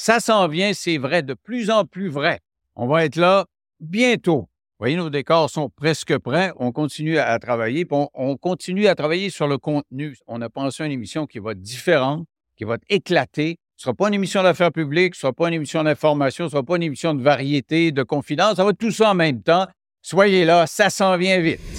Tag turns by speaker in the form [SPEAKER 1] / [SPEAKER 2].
[SPEAKER 1] Ça s'en vient, c'est vrai, de plus en plus vrai. On va être là bientôt. Vous voyez, nos décors sont presque prêts. On continue à travailler. On, on, continue à travailler sur le contenu. On a pensé à une émission qui va être différente, qui va être éclatée. Ce ne sera pas une émission d'affaires publiques, ce ne sera pas une émission d'information, ce ne sera pas une émission de variété, de confidence. Ça va être tout ça en même temps. Soyez là, ça s'en vient vite.